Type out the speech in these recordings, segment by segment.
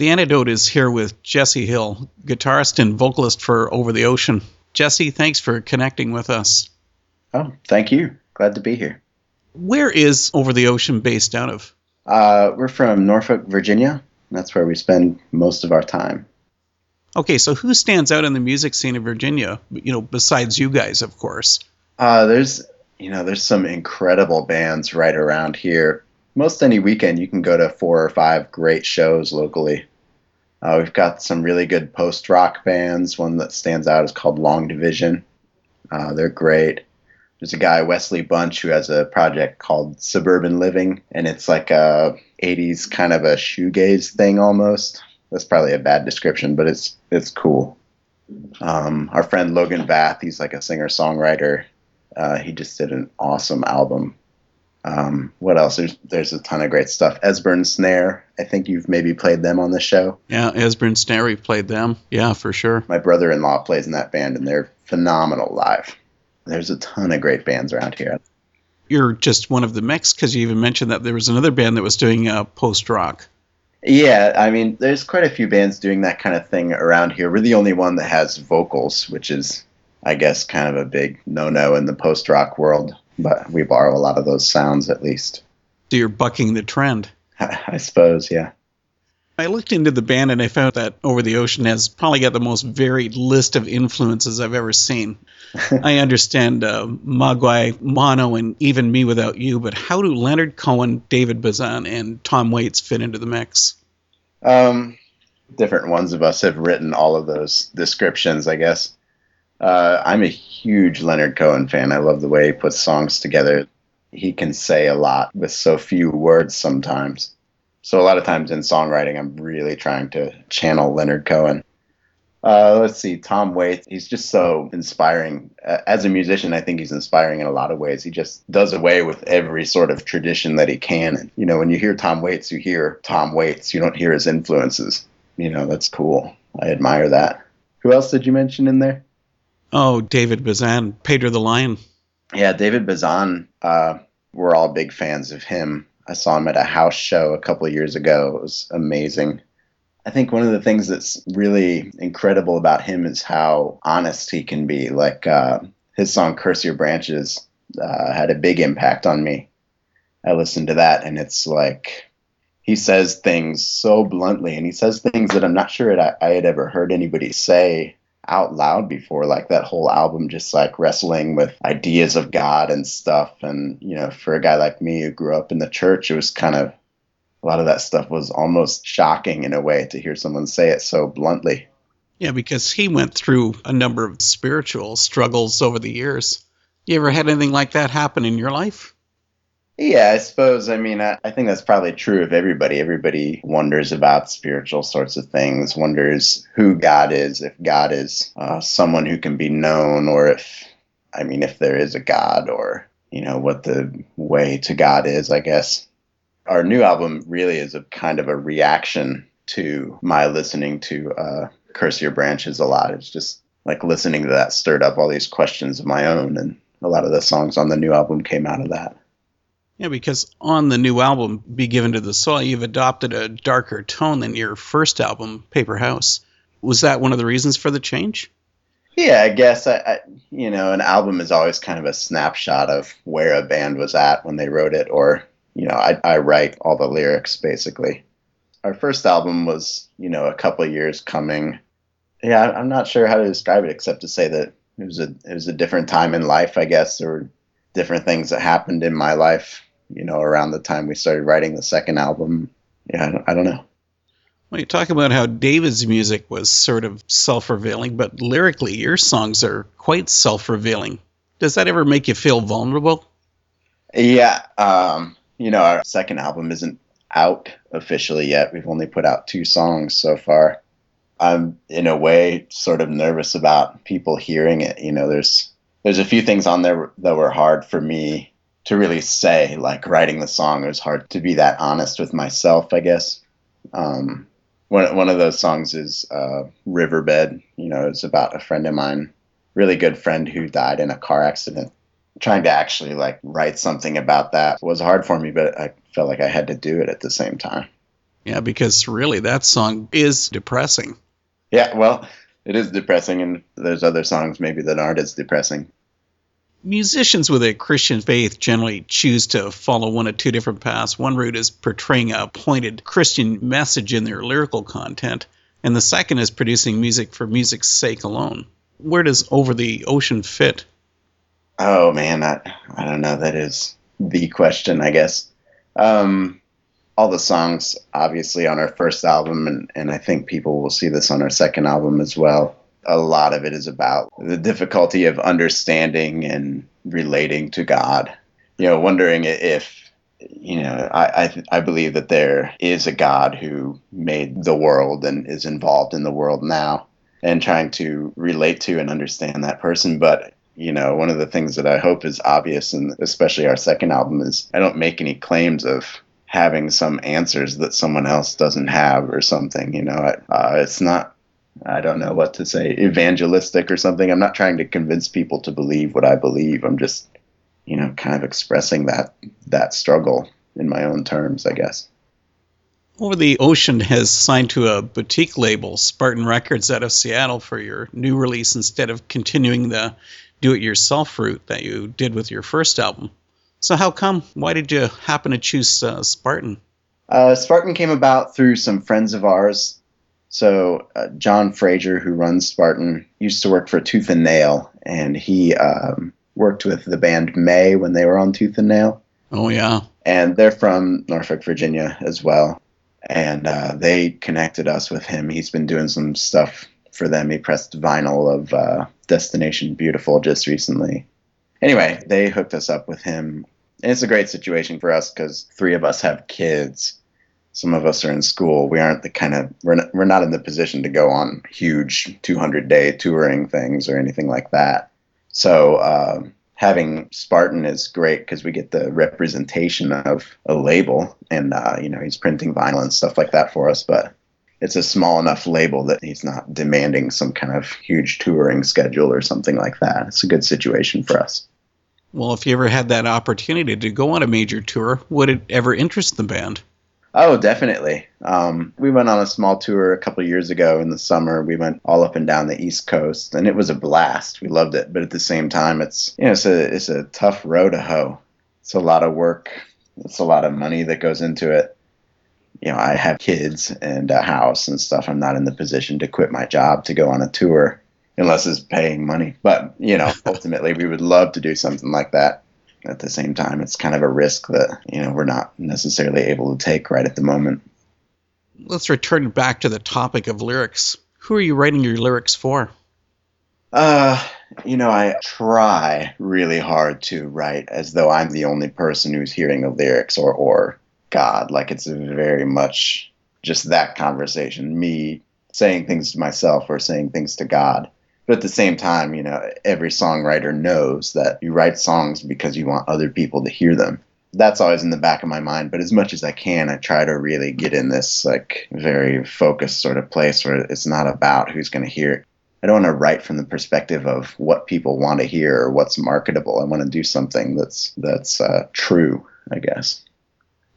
The Antidote is here with Jesse Hill, guitarist and vocalist for Over the Ocean. Jesse, thanks for connecting with us. Oh, thank you. Glad to be here. Where is Over the Ocean based out of? Uh, we're from Norfolk, Virginia. That's where we spend most of our time. Okay, so who stands out in the music scene of Virginia? You know, besides you guys, of course. Uh, there's, you know, there's some incredible bands right around here. Most any weekend, you can go to four or five great shows locally. Uh, we've got some really good post rock bands. One that stands out is called Long Division. Uh, they're great. There's a guy Wesley Bunch who has a project called Suburban Living, and it's like a 80s kind of a shoegaze thing almost. That's probably a bad description, but it's it's cool. Um, our friend Logan Bath, he's like a singer songwriter. Uh, he just did an awesome album um, what else? There's there's a ton of great stuff. Esbern Snare. I think you've maybe played them on the show. Yeah, Esbern Snare. We've played them. Yeah, for sure. My brother-in-law plays in that band, and they're phenomenal live. There's a ton of great bands around here. You're just one of the mix because you even mentioned that there was another band that was doing uh, post rock. Yeah, I mean, there's quite a few bands doing that kind of thing around here. We're the only one that has vocals, which is, I guess, kind of a big no-no in the post rock world but we borrow a lot of those sounds at least. So you're bucking the trend. I suppose, yeah. I looked into the band and I found that Over the Ocean has probably got the most varied list of influences I've ever seen. I understand uh, Mogwai, Mono, and even Me Without You, but how do Leonard Cohen, David Bazan, and Tom Waits fit into the mix? Um, different ones of us have written all of those descriptions, I guess. Uh, I'm a huge Leonard Cohen fan. I love the way he puts songs together. He can say a lot with so few words sometimes. So a lot of times in songwriting, I'm really trying to channel Leonard Cohen. Uh, let's see, Tom Waits. He's just so inspiring. As a musician, I think he's inspiring in a lot of ways. He just does away with every sort of tradition that he can. And, you know, when you hear Tom Waits, you hear Tom Waits. You don't hear his influences. You know, that's cool. I admire that. Who else did you mention in there? Oh, David Bazan, Pedro the Lion. Yeah, David Bazan. Uh, we're all big fans of him. I saw him at a house show a couple years ago. It was amazing. I think one of the things that's really incredible about him is how honest he can be. Like uh, his song "Curse Your Branches" uh, had a big impact on me. I listened to that, and it's like he says things so bluntly, and he says things that I'm not sure I, I had ever heard anybody say out loud before like that whole album just like wrestling with ideas of god and stuff. And you know for a guy like me who grew up in the church it was kind of a lot of that stuff was almost shocking in a way to hear someone say it so bluntly. Yeah because he went through a number of spiritual struggles over the years. You ever had anything like that happen in your life yeah, I suppose. I mean, I, I, think that's probably true of everybody. Everybody wonders about spiritual sorts of things, wonders who God is, if God is uh, someone who can be known, or if, I mean, if there is a God, or, you know, what the way to God is, I guess. Our new album really is a kind of a reaction to my listening to uh, Curse Your Branches a lot. It's just like listening to that stirred up all these questions of my own, and a lot of the songs on the new album came out of that. Yeah, because on the new album, Be Given to the Soil, you've adopted a darker tone than your first album, Paper House. Was that one of the reasons for the change? Yeah, I guess I, I, you know, an album is always kind of a snapshot of where a band was at when they wrote it, or you know, I, I write all the lyrics basically. Our first album was, you know, a couple years coming. Yeah, I'm not sure how to describe it except to say that it was a it was a different time in life. I guess there were different things that happened in my life you know, around the time we started writing the second album. Yeah, I don't, I don't know. Well, you talk about how David's music was sort of self revealing, but lyrically, your songs are quite self revealing. Does that ever make you feel vulnerable? Yeah. Um, you know, our second album isn't out officially yet. We've only put out two songs so far. I'm in a way sort of nervous about people hearing it. You know, there's there's a few things on there that were hard for me to really say. Like writing the song, it was hard to be that honest with myself, I guess. Um, one one of those songs is uh, "Riverbed." You know, it's about a friend of mine, really good friend who died in a car accident. Trying to actually like write something about that was hard for me, but I felt like I had to do it at the same time. Yeah, because really that song is depressing. Yeah, well, it is depressing, and there's other songs maybe that aren't as depressing. Musicians with a Christian faith generally choose to follow one of two different paths. One route is portraying a pointed Christian message in their lyrical content, and the second is producing music for music's sake alone. Where does Over the Ocean fit? Oh man, I, I don't know. That is the question, I guess. Um, all the songs, obviously, on our first album, and, and I think people will see this on our second album as well a lot of it is about the difficulty of understanding and relating to God. You know, wondering if you know, I I, I believe that there is a God who made the world and is involved in the world now, and trying to relate to and understand that person. But you know, one of the things that I hope is obvious, and especially our second album, is I don't make any claims of having some answers that someone else doesn't have or something. You know, uh, it's not I don't know what to say, evangelistic or something. I'm not trying to convince people to believe what I believe. I'm just, you know, kind of expressing that that struggle in my own terms, I guess. Over the Ocean has signed to a boutique label, Spartan Records out of Seattle, for your new release instead of continuing the do it yourself route that you did with your first album. So, how come? Why did you happen to choose uh, Spartan? Uh, Spartan came about through some friends of ours so uh, John Fraser, who runs Spartan, used to work for Tooth and Nail, and he um, worked with the band Mae when they were on Tooth and Nail. Oh yeah, and they're from Norfolk, Virginia, as well. And uh, they connected us with him. He's been doing some stuff for them. He pressed vinyl of uh, Destination Beautiful just recently. Anyway, they hooked us up with him. And it's a great situation for us because three of us have kids some of us are in school. We aren't the kind of we're not, we're not in the position to go on huge 200 day touring things or anything like that. So uh, having Spartan is great because we get the representation of a label, and uh, you know he's printing vinyl and stuff like that for us. But it's a small enough label that he's not demanding some kind of huge touring schedule or something like that. It's a good situation for us. Well, if you ever had that opportunity to go on a major tour, would it ever interest the band? Oh, definitely. Um, we went on a small tour a couple years ago in the summer. We went all up and down the East Coast, and it was a blast. We loved it, but at the same time, it's you know it's a it's a tough row to hoe. It's a lot of work. It's a lot of money that goes into it. You know, I have kids and a house and stuff. I'm not in the position to quit my job to go on a tour unless it's paying money. But you know, ultimately, we would love to do something like that at the same time, it's kind of a risk that you know we're not necessarily able to take right at the moment. Let's return back to the topic of lyrics. Who are you writing your lyrics for? Uh, you know, I try really hard to write as though I'm the only person who's hearing the lyrics or or God. Like it's very much just that conversation, me saying things to myself or saying things to God. But at the same time, you know, every songwriter knows that you write songs because you want other people to hear them. That's always in the back of my mind. But as much as I can, I try to really get in this like very focused sort of place where it's not about who's going to hear it. I don't want to write from the perspective of what people want to hear or what's marketable. I want to do something that's that's uh, true, I guess.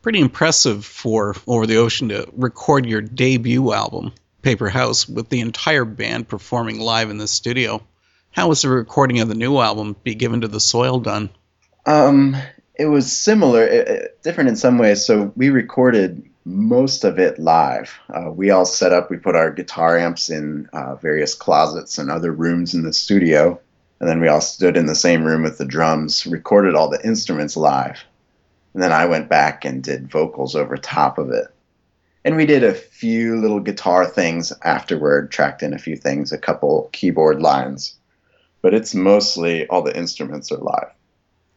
Pretty impressive for Over the Ocean to record your debut album Paper House with the entire band performing live in the studio. How was the recording of the new album, Be Given to the Soil, done? Um, it was similar, it, it, different in some ways. So we recorded most of it live. Uh, we all set up, we put our guitar amps in uh, various closets and other rooms in the studio. And then we all stood in the same room with the drums, recorded all the instruments live. And then I went back and did vocals over top of it and we did a few little guitar things afterward, tracked in a few things, a couple keyboard lines. But it's mostly all the instruments are live.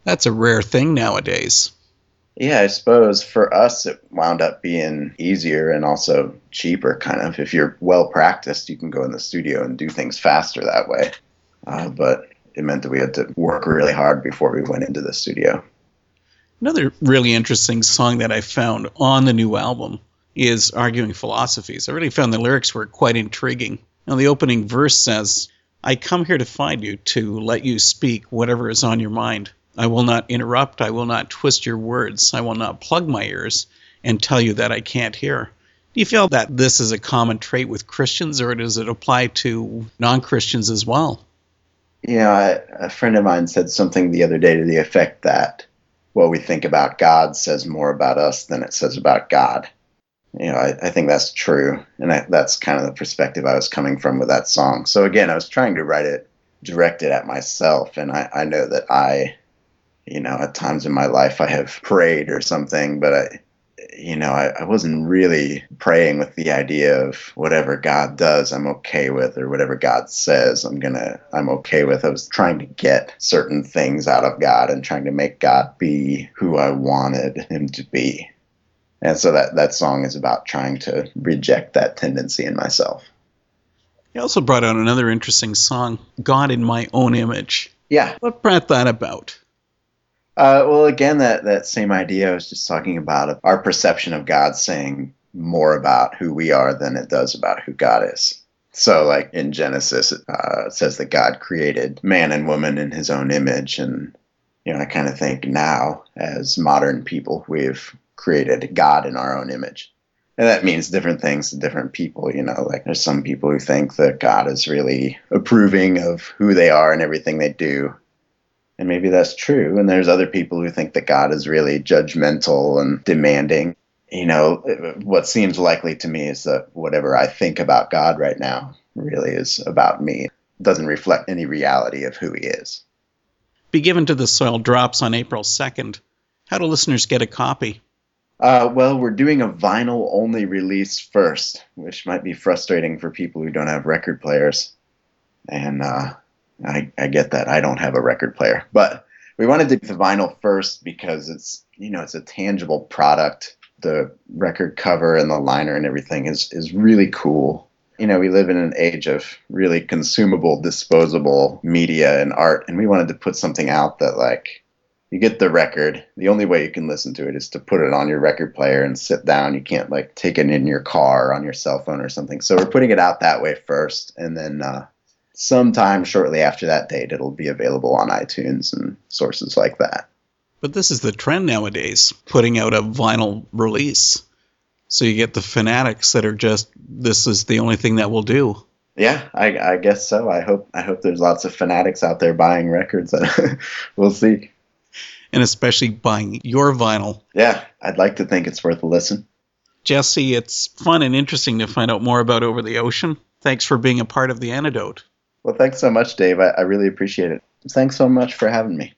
That's a rare thing nowadays. Yeah, I suppose for us it wound up being easier and also cheaper, kind of. If you're well practiced, you can go in the studio and do things faster that way. Uh, but it meant that we had to work really hard before we went into the studio. Another really interesting song that I found on the new album is arguing philosophies. I really found the lyrics were quite intriguing. Now, the opening verse says, I come here to find you, to let you speak whatever is on your mind. I will not interrupt. I will not twist your words. I will not plug my ears and tell you that I can't hear. Do you feel that this is a common trait with Christians, or does it apply to non Christians as well? I, a friend of mine said something the other day to the effect that what we think about God says more about us than it says about God. You know, I, I think that's true. And I, that's kind of the perspective I was coming from with that song. So again, I was trying to write it directed at myself. And I, I know that I, you know, at times in my life I have prayed or something, but I, you know, I, I, wasn't really praying with the idea of whatever God does, I'm okay with, or whatever God says, I'm gonna, I'm okay with. I was trying to get certain things out of God and trying to make God be who I wanted him to be. And so that, that song is about trying to reject that tendency in myself. You also brought out another interesting song, God in My Own Image. Yeah. What brought that about? Uh, well, again, that, that same idea I was just talking about our perception of God saying more about who we are than it does about who God is. So, like in Genesis, uh, it says that God created man and woman in his own image. And, you know, I kind of think now, as modern people, we've created God in our own image. And that means different things to different people. You know, like there's some people who think that God is really approving of who they are and everything they do. And maybe that's true. And there's other people who think that God is really judgmental and demanding. You know, what seems likely to me is that whatever I think about God right now really is about me. It doesn't reflect any reality of who he is. Be given to the soil drops on April 2nd. How do listeners get a copy? Uh, well, we're doing a vinyl only release first, which might be frustrating for people who don't have record players. And uh, I, I get that. I don't have a record player, but we wanted to do the vinyl first because it's you know it's a tangible product. The record cover and the liner and everything is is really cool. You know, we live in an age of really consumable, disposable media and art, and we wanted to put something out that like you get the record. The only way you can listen to it is to put it on your record player and sit down. You can't like take it in your car or on your cell phone or something. So we're putting it out that way first, and then uh, sometime shortly after that date, it'll be available on iTunes and sources like that. But this is the trend nowadays, putting out a vinyl release. So you get the fanatics that are just this is the only thing that will do. Yeah, I, I guess so. I hope I hope there's lots of fanatics out there buying records. we'll see. And especially buying your vinyl. Yeah, I'd like to think it's worth a listen. Jesse, it's fun and interesting to find out more about Over the Ocean. Thanks for being a part of the antidote. Well, thanks so much, Dave. I, I really appreciate it. Thanks so much for having me.